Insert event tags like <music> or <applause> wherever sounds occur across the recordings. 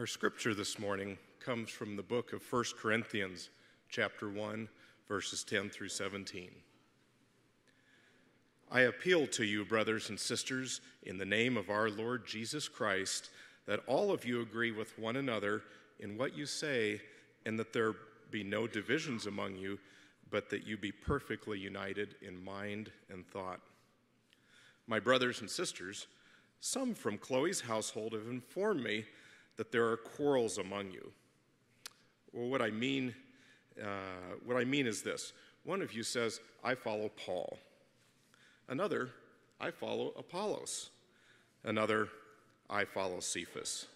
Our scripture this morning comes from the book of 1 Corinthians, chapter 1, verses 10 through 17. I appeal to you, brothers and sisters, in the name of our Lord Jesus Christ, that all of you agree with one another in what you say, and that there be no divisions among you, but that you be perfectly united in mind and thought. My brothers and sisters, some from Chloe's household have informed me that there are quarrels among you. Well, what I mean, uh, what I mean is this: one of you says, "I follow Paul." Another, "I follow Apollos." Another, "I follow Cephas."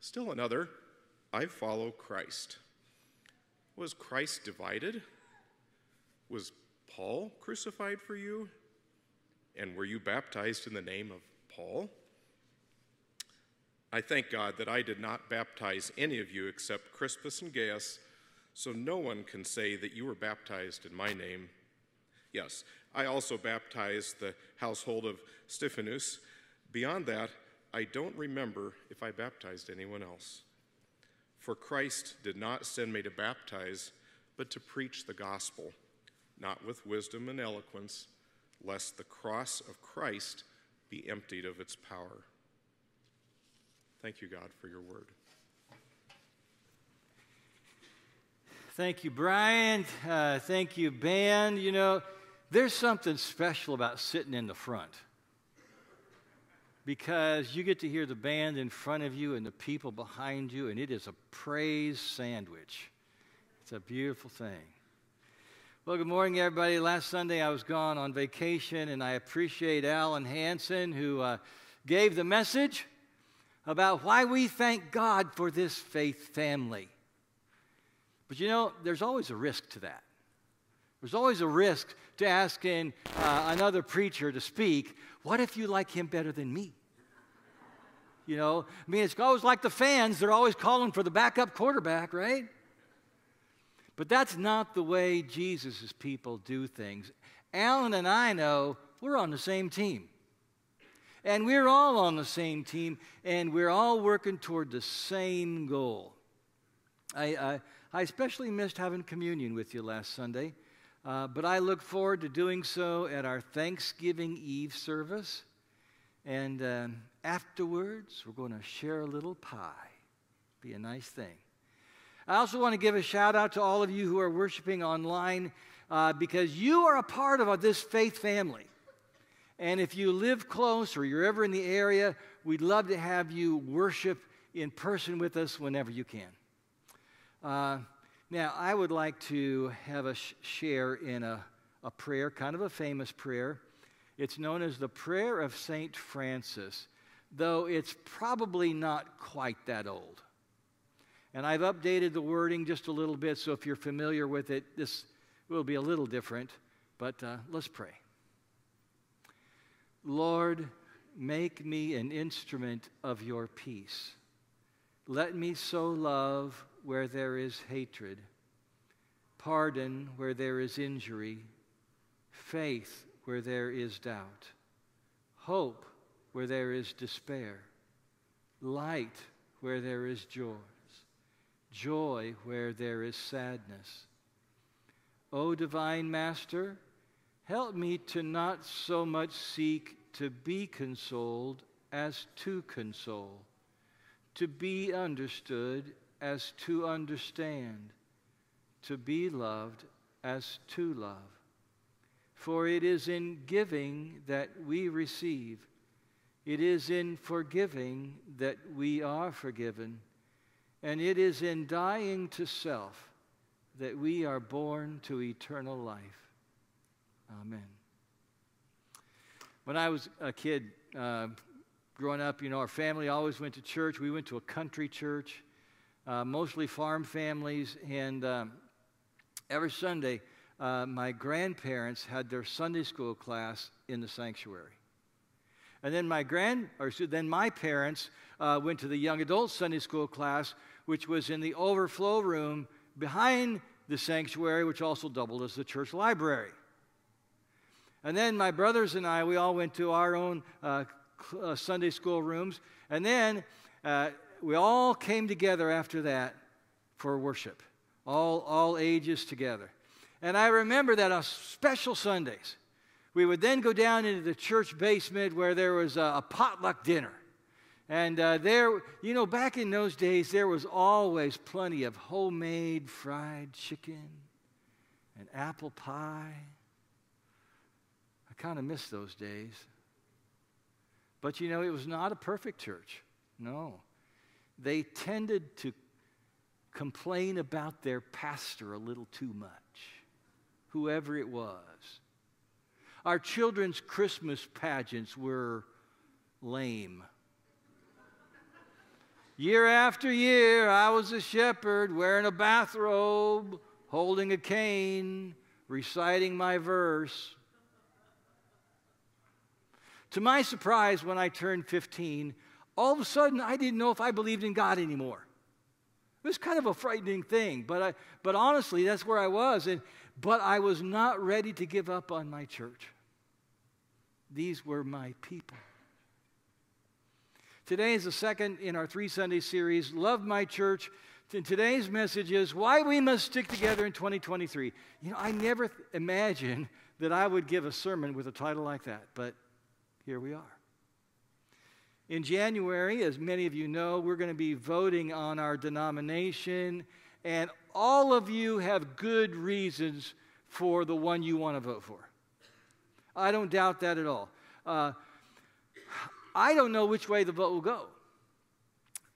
Still another, "I follow Christ." Was Christ divided? Was Paul crucified for you? And were you baptized in the name of Paul? I thank God that I did not baptize any of you except Crispus and Gaius, so no one can say that you were baptized in my name. Yes, I also baptized the household of Stephanas. Beyond that, I don't remember if I baptized anyone else. For Christ did not send me to baptize, but to preach the gospel, not with wisdom and eloquence, lest the cross of Christ be emptied of its power. Thank you, God, for your word. Thank you, Brian. Uh, thank you, band. You know, there's something special about sitting in the front because you get to hear the band in front of you and the people behind you, and it is a praise sandwich. It's a beautiful thing. Well, good morning, everybody. Last Sunday I was gone on vacation, and I appreciate Alan Hanson who uh, gave the message about why we thank God for this faith family. But you know, there's always a risk to that. There's always a risk to asking uh, another preacher to speak, what if you like him better than me? You know, I mean, it's always like the fans, they're always calling for the backup quarterback, right? But that's not the way Jesus' people do things. Alan and I know we're on the same team. And we're all on the same team, and we're all working toward the same goal. I, I, I especially missed having communion with you last Sunday, uh, but I look forward to doing so at our Thanksgiving Eve service. And um, afterwards, we're going to share a little pie. Be a nice thing. I also want to give a shout out to all of you who are worshiping online uh, because you are a part of this faith family. And if you live close or you're ever in the area, we'd love to have you worship in person with us whenever you can. Uh, now, I would like to have us sh- share in a, a prayer, kind of a famous prayer. It's known as the Prayer of St. Francis, though it's probably not quite that old. And I've updated the wording just a little bit, so if you're familiar with it, this will be a little different. But uh, let's pray. Lord, make me an instrument of your peace. Let me sow love where there is hatred, pardon where there is injury, faith where there is doubt, hope where there is despair, light where there is joy, joy where there is sadness. O divine Master, Help me to not so much seek to be consoled as to console, to be understood as to understand, to be loved as to love. For it is in giving that we receive, it is in forgiving that we are forgiven, and it is in dying to self that we are born to eternal life. Amen. When I was a kid, uh, growing up, you know, our family always went to church. We went to a country church, uh, mostly farm families, and um, every Sunday, uh, my grandparents had their Sunday school class in the sanctuary. And then my grand, or then my parents uh, went to the young adult Sunday school class, which was in the overflow room behind the sanctuary, which also doubled as the church library. And then my brothers and I, we all went to our own uh, uh, Sunday school rooms. And then uh, we all came together after that for worship, all, all ages together. And I remember that on special Sundays, we would then go down into the church basement where there was a, a potluck dinner. And uh, there, you know, back in those days, there was always plenty of homemade fried chicken and apple pie. Kind of miss those days. But you know, it was not a perfect church. No. They tended to complain about their pastor a little too much, whoever it was. Our children's Christmas pageants were lame. Year after year, I was a shepherd wearing a bathrobe, holding a cane, reciting my verse. To my surprise, when I turned 15, all of a sudden I didn't know if I believed in God anymore. It was kind of a frightening thing, but, I, but honestly, that's where I was. And, but I was not ready to give up on my church. These were my people. Today is the second in our three Sunday series, Love My Church. And today's message is why we must stick together in 2023. You know, I never th- imagined that I would give a sermon with a title like that, but here we are. In January, as many of you know, we're going to be voting on our denomination, and all of you have good reasons for the one you want to vote for. I don't doubt that at all. Uh, I don't know which way the vote will go,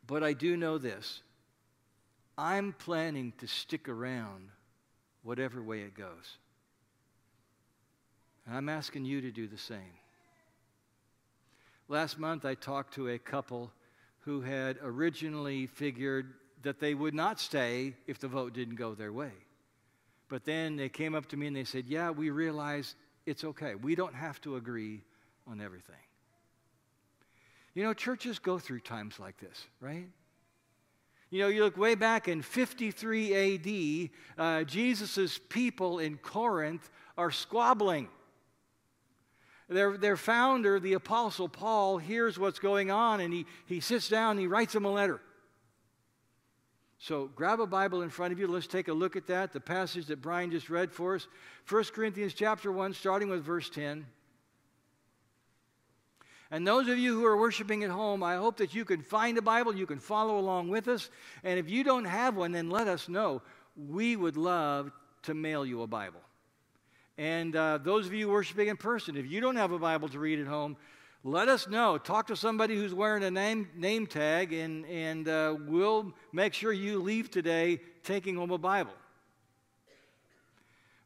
but I do know this. I'm planning to stick around whatever way it goes. And I'm asking you to do the same. Last month, I talked to a couple who had originally figured that they would not stay if the vote didn't go their way. But then they came up to me and they said, Yeah, we realize it's okay. We don't have to agree on everything. You know, churches go through times like this, right? You know, you look way back in 53 AD, uh, Jesus' people in Corinth are squabbling. Their, their founder, the Apostle Paul, hears what's going on and he, he sits down and he writes them a letter. So grab a Bible in front of you. Let's take a look at that, the passage that Brian just read for us. 1 Corinthians chapter 1, starting with verse 10. And those of you who are worshiping at home, I hope that you can find a Bible, you can follow along with us. And if you don't have one, then let us know. We would love to mail you a Bible. And uh, those of you worshiping in person, if you don't have a Bible to read at home, let us know. Talk to somebody who's wearing a name, name tag, and, and uh, we'll make sure you leave today taking home a Bible.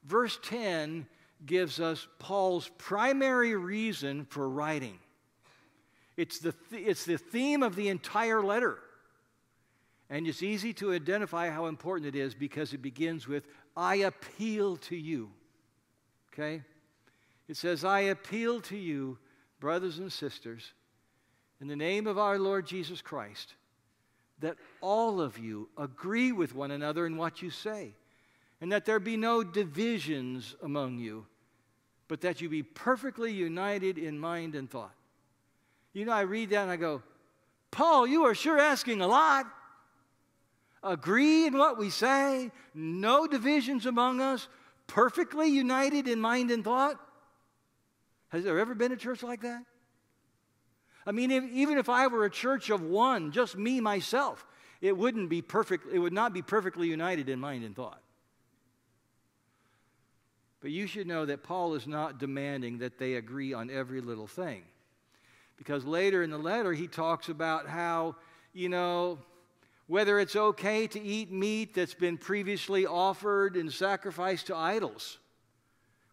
Verse 10 gives us Paul's primary reason for writing. It's the, th- it's the theme of the entire letter. And it's easy to identify how important it is because it begins with, I appeal to you. Okay? It says, I appeal to you, brothers and sisters, in the name of our Lord Jesus Christ, that all of you agree with one another in what you say, and that there be no divisions among you, but that you be perfectly united in mind and thought. You know, I read that and I go, Paul, you are sure asking a lot. Agree in what we say, no divisions among us, perfectly united in mind and thought? Has there ever been a church like that? I mean, if, even if I were a church of one, just me, myself, it wouldn't be perfect, it would not be perfectly united in mind and thought. But you should know that Paul is not demanding that they agree on every little thing. Because later in the letter, he talks about how, you know, whether it's okay to eat meat that's been previously offered and sacrificed to idols.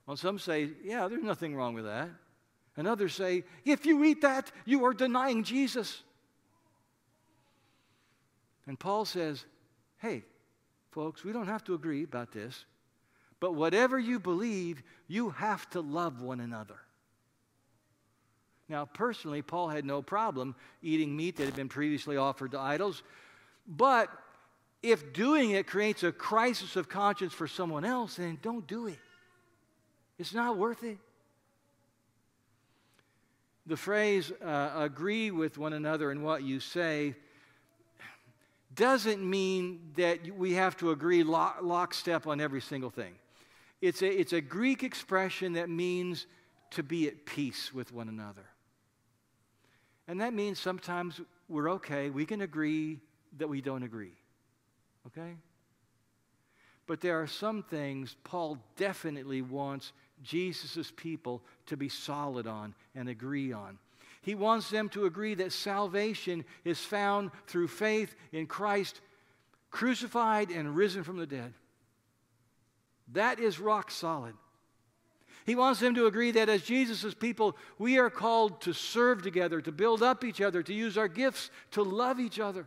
Well, some say, yeah, there's nothing wrong with that. And others say, if you eat that, you are denying Jesus. And Paul says, hey, folks, we don't have to agree about this, but whatever you believe, you have to love one another. Now, personally, Paul had no problem eating meat that had been previously offered to idols but if doing it creates a crisis of conscience for someone else, then don't do it. It's not worth it. The phrase, uh, agree with one another in what you say, doesn't mean that we have to agree lock, lockstep on every single thing. It's a, it's a Greek expression that means to be at peace with one another. And that means sometimes we're okay, we can agree that we don't agree. Okay? But there are some things Paul definitely wants Jesus' people to be solid on and agree on. He wants them to agree that salvation is found through faith in Christ, crucified and risen from the dead. That is rock solid. He wants them to agree that as Jesus' people, we are called to serve together, to build up each other, to use our gifts, to love each other.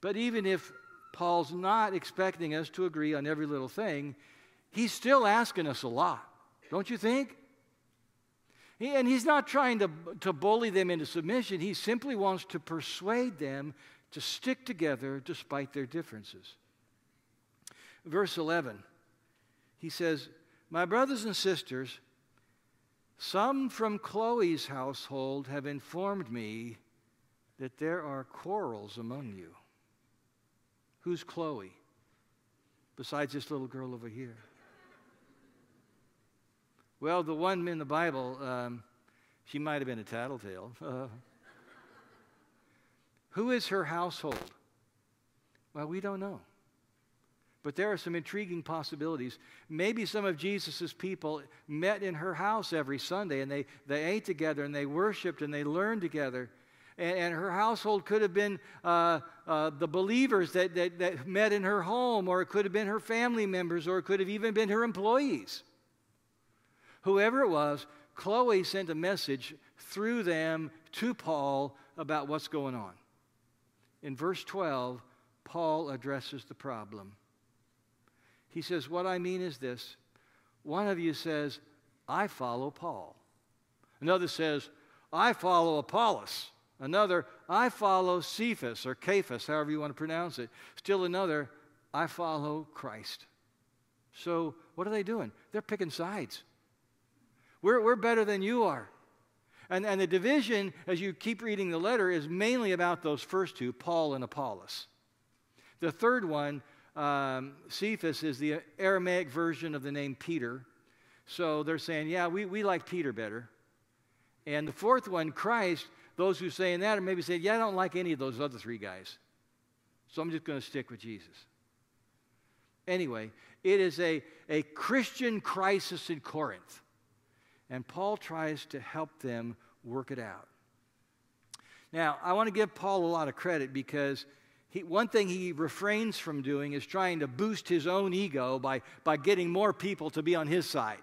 But even if Paul's not expecting us to agree on every little thing, he's still asking us a lot, don't you think? And he's not trying to, to bully them into submission. He simply wants to persuade them to stick together despite their differences. Verse 11, he says, My brothers and sisters, some from Chloe's household have informed me that there are quarrels among you. Who's Chloe? Besides this little girl over here. Well, the one in the Bible, um, she might have been a tattletale. Uh, <laughs> who is her household? Well, we don't know. But there are some intriguing possibilities. Maybe some of Jesus' people met in her house every Sunday and they, they ate together and they worshiped and they learned together. And, and her household could have been uh, uh, the believers that, that, that met in her home, or it could have been her family members, or it could have even been her employees. Whoever it was, Chloe sent a message through them to Paul about what's going on. In verse 12, Paul addresses the problem. He says, What I mean is this one of you says, I follow Paul. Another says, I follow Apollos. Another, I follow Cephas or Cephas, however you want to pronounce it. Still another, I follow Christ. So, what are they doing? They're picking sides. We're, we're better than you are. And, and the division, as you keep reading the letter, is mainly about those first two, Paul and Apollos. The third one, um, Cephas, is the Aramaic version of the name Peter. So they're saying, yeah, we, we like Peter better. And the fourth one, Christ, those who say that are maybe saying, yeah, I don't like any of those other three guys. So I'm just going to stick with Jesus. Anyway, it is a, a Christian crisis in Corinth. And Paul tries to help them work it out. Now, I want to give Paul a lot of credit because he, one thing he refrains from doing is trying to boost his own ego by, by getting more people to be on his side,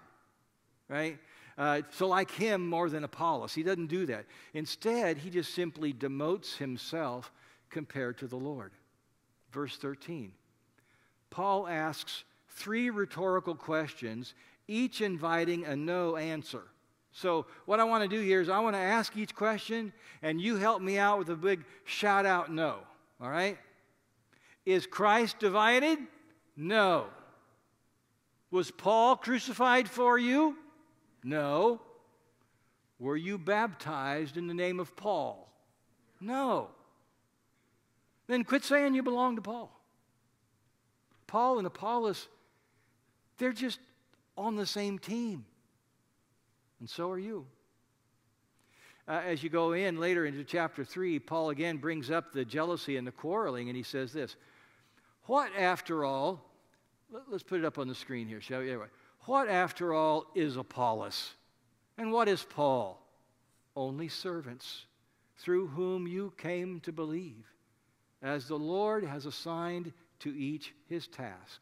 right? Uh, so, like him more than Apollos. He doesn't do that. Instead, he just simply demotes himself compared to the Lord. Verse 13 Paul asks three rhetorical questions each inviting a no answer. So, what I want to do here is I want to ask each question, and you help me out with a big shout out no. All right? Is Christ divided? No. Was Paul crucified for you? No. Were you baptized in the name of Paul? No. Then quit saying you belong to Paul. Paul and Apollos, they're just on the same team. And so are you. Uh, as you go in later into chapter 3, Paul again brings up the jealousy and the quarreling, and he says this What, after all, let, us put it up on the screen here, shall we? Anyway, what, after all, is Apollos? And what is Paul? Only servants through whom you came to believe, as the Lord has assigned to each his task.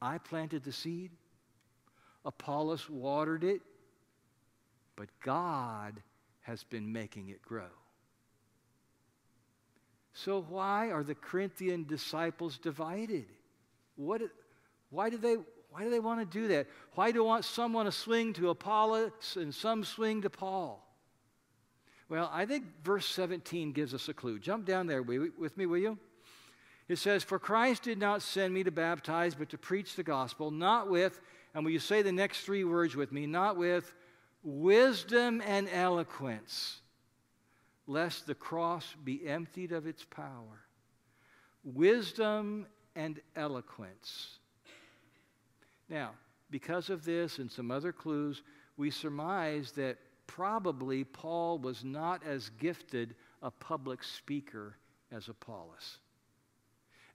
I planted the seed. Apollos watered it, but God has been making it grow. So, why are the Corinthian disciples divided? What, why, do they, why do they want to do that? Why do want someone to swing to Apollos and some swing to Paul? Well, I think verse 17 gives us a clue. Jump down there with me, will you? It says, For Christ did not send me to baptize, but to preach the gospel, not with and will you say the next three words with me? Not with wisdom and eloquence, lest the cross be emptied of its power. Wisdom and eloquence. Now, because of this and some other clues, we surmise that probably Paul was not as gifted a public speaker as Apollos.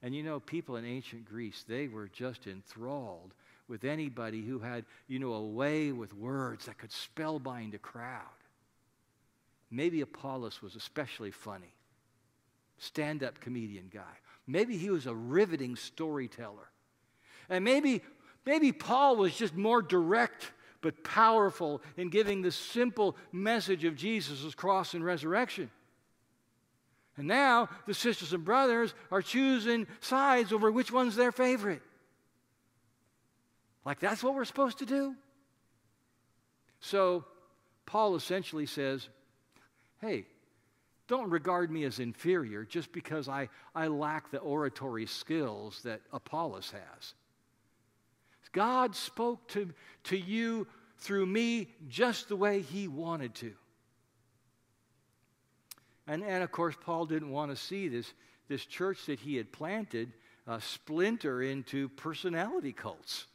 And you know, people in ancient Greece, they were just enthralled with anybody who had, you know, a way with words that could spellbind a crowd. Maybe Apollos was especially funny, stand up comedian guy. Maybe he was a riveting storyteller. And maybe, maybe Paul was just more direct but powerful in giving the simple message of Jesus' cross and resurrection. And now the sisters and brothers are choosing sides over which one's their favorite. Like that's what we're supposed to do? So Paul essentially says, hey, don't regard me as inferior just because I, I lack the oratory skills that Apollos has. God spoke to, to you through me just the way he wanted to. And, and of course, Paul didn't want to see this, this church that he had planted uh, splinter into personality cults.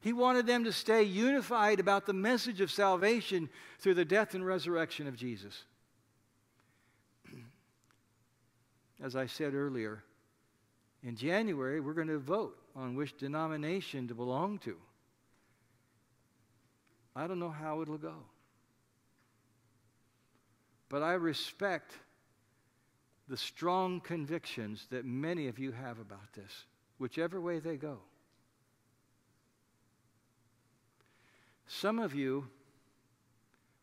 He wanted them to stay unified about the message of salvation through the death and resurrection of Jesus. <clears throat> As I said earlier, in January, we're going to vote on which denomination to belong to. I don't know how it'll go. But I respect the strong convictions that many of you have about this, whichever way they go. Some of you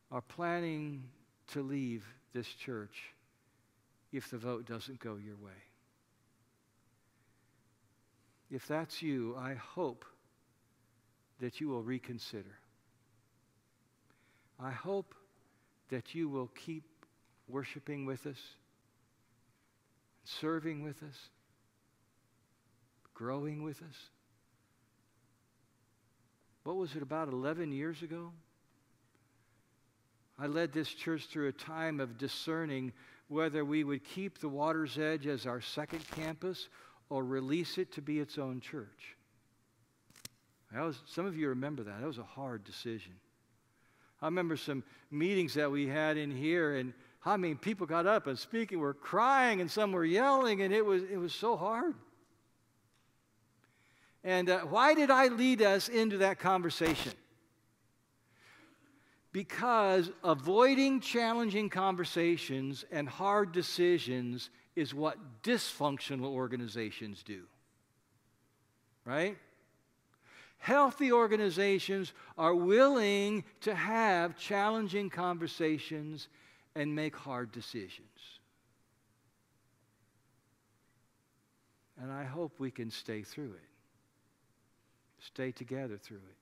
are planning to leave this church if the vote doesn't go your way. If that's you, I hope that you will reconsider. I hope that you will keep worshiping with us, serving with us, growing with us. What was it about 11 years ago? I led this church through a time of discerning whether we would keep the Water's Edge as our second campus or release it to be its own church. Was, some of you remember that. That was a hard decision. I remember some meetings that we had in here, and I mean, people got up and speaking, were crying, and some were yelling, and it was, it was so hard. And uh, why did I lead us into that conversation? Because avoiding challenging conversations and hard decisions is what dysfunctional organizations do. Right? Healthy organizations are willing to have challenging conversations and make hard decisions. And I hope we can stay through it, stay together through it.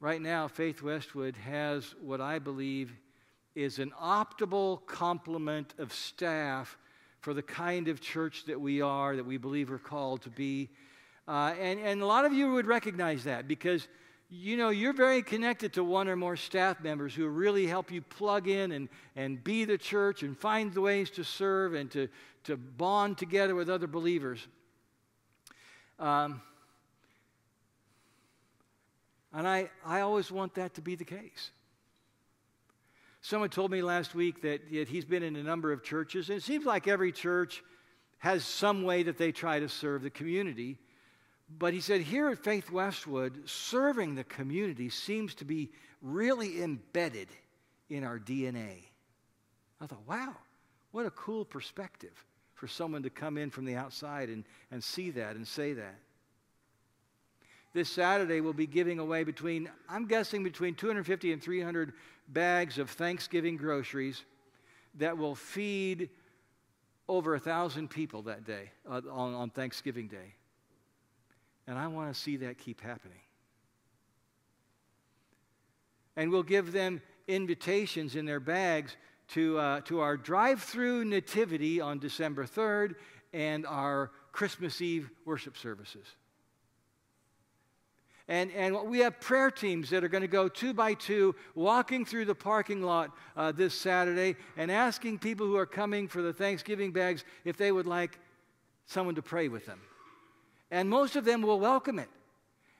Right now, Faith Westwood has what I believe is an optimal complement of staff for the kind of church that we are, that we believe we're called to be. Uh, and, and a lot of you would recognize that because you know you're very connected to one or more staff members who really help you plug in and, and be the church and find the ways to serve and to, to bond together with other believers. Um, and I, I always want that to be the case. Someone told me last week that, he's been in a number of churches, and it seems like every church has some way that they try to serve the community. But he said, here at Faith Westwood, serving the community seems to be really embedded in our DNA. I thought, wow, what a cool perspective for someone to come in from the outside and, and see that and say that. This Saturday, we'll be giving away between, I'm guessing, between 250 and 300 bags of Thanksgiving groceries that will feed over a thousand people that day, uh, on, on Thanksgiving Day. And I want to see that keep happening. And we'll give them invitations in their bags to, uh, to our drive through nativity on December 3rd and our Christmas Eve worship services. And, and we have prayer teams that are going to go two by two, walking through the parking lot uh, this Saturday and asking people who are coming for the Thanksgiving bags if they would like someone to pray with them. And most of them will welcome it.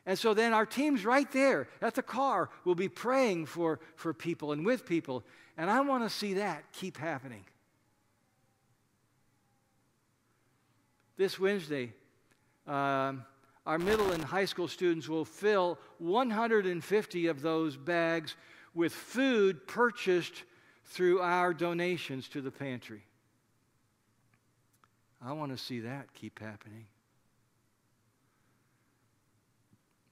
And so then our teams right there at the car will be praying for, for people and with people. And I want to see that keep happening. This Wednesday, um, our middle and high school students will fill 150 of those bags with food purchased through our donations to the pantry. I want to see that keep happening.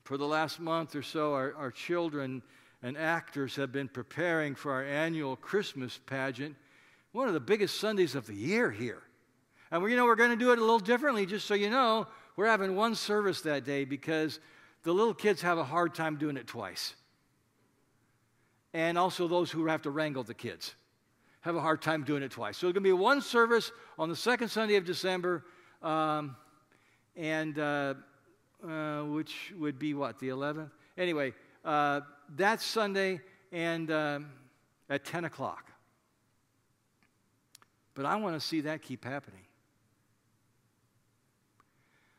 For the last month or so, our, our children and actors have been preparing for our annual Christmas pageant, one of the biggest Sundays of the year here. And we, you know, we're going to do it a little differently, just so you know. We're having one service that day because the little kids have a hard time doing it twice. And also, those who have to wrangle the kids have a hard time doing it twice. So, it's going to be one service on the second Sunday of December, um, and uh, uh, which would be what, the 11th? Anyway, uh, that's Sunday and um, at 10 o'clock. But I want to see that keep happening.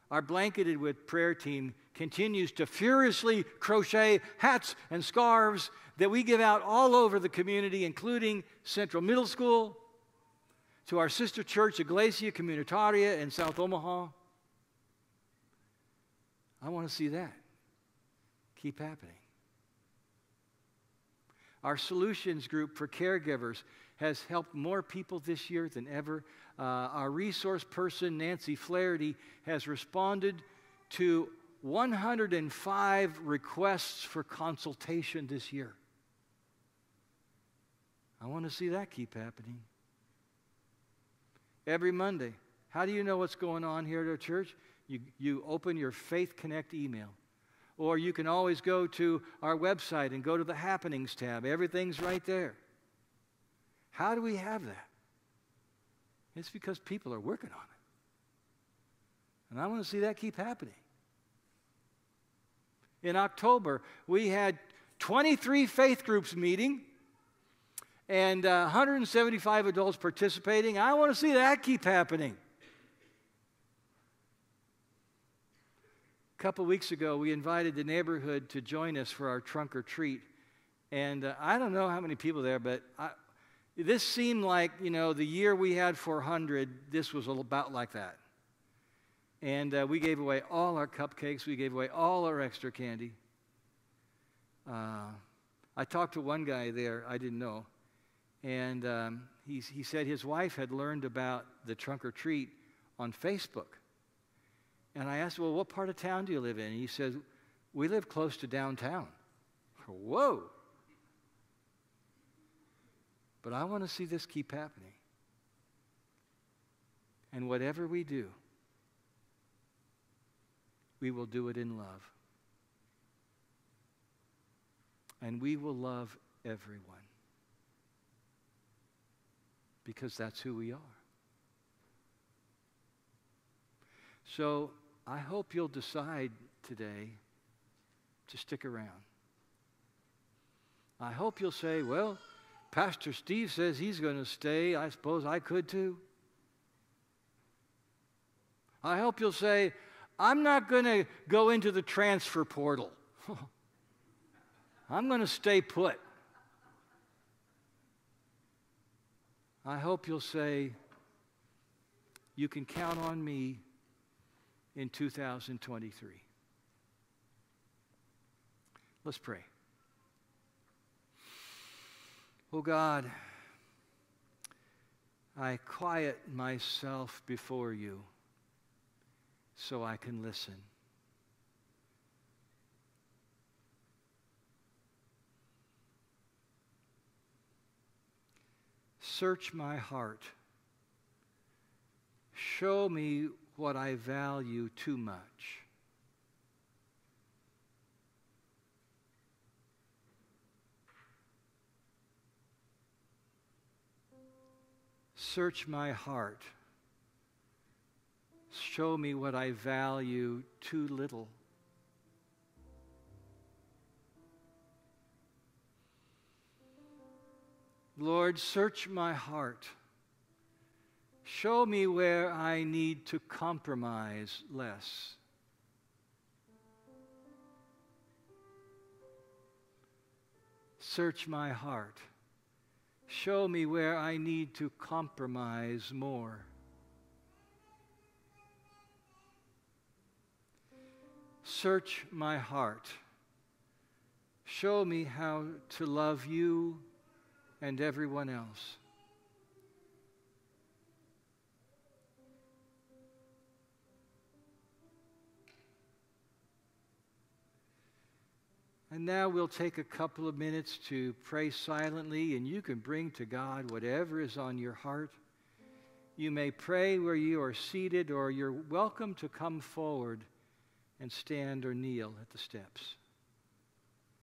Our blanketed with prayer team continues to furiously crochet hats and scarves that we give out all over the community, including Central Middle School, to our sister church, Iglesia Comunitaria in South Omaha. I want to see that keep happening. Our solutions group for caregivers has helped more people this year than ever. Uh, our resource person, Nancy Flaherty, has responded to 105 requests for consultation this year. I want to see that keep happening. Every Monday. How do you know what's going on here at our church? You, you open your Faith Connect email. Or you can always go to our website and go to the Happenings tab. Everything's right there. How do we have that? It's because people are working on it. And I want to see that keep happening. In October, we had 23 faith groups meeting and uh, 175 adults participating. I want to see that keep happening. A couple weeks ago, we invited the neighborhood to join us for our trunk or treat. And uh, I don't know how many people there, but I, this seemed like, you know, the year we had 400, this was about like that. And uh, we gave away all our cupcakes, we gave away all our extra candy. Uh, I talked to one guy there, I didn't know, and um, he, he said his wife had learned about the trunk or treat on Facebook. And I asked, Well, what part of town do you live in? And he said, We live close to downtown. Whoa. But I want to see this keep happening. And whatever we do, we will do it in love. And we will love everyone. Because that's who we are. So I hope you'll decide today to stick around. I hope you'll say, well, Pastor Steve says he's going to stay. I suppose I could too. I hope you'll say, I'm not going to go into the transfer portal. <laughs> I'm going to stay put. I hope you'll say, You can count on me in 2023. Let's pray. Oh God, I quiet myself before you so I can listen. Search my heart. Show me what I value too much. Search my heart. Show me what I value too little. Lord, search my heart. Show me where I need to compromise less. Search my heart. Show me where I need to compromise more. Search my heart. Show me how to love you and everyone else. And now we'll take a couple of minutes to pray silently, and you can bring to God whatever is on your heart. You may pray where you are seated, or you're welcome to come forward and stand or kneel at the steps.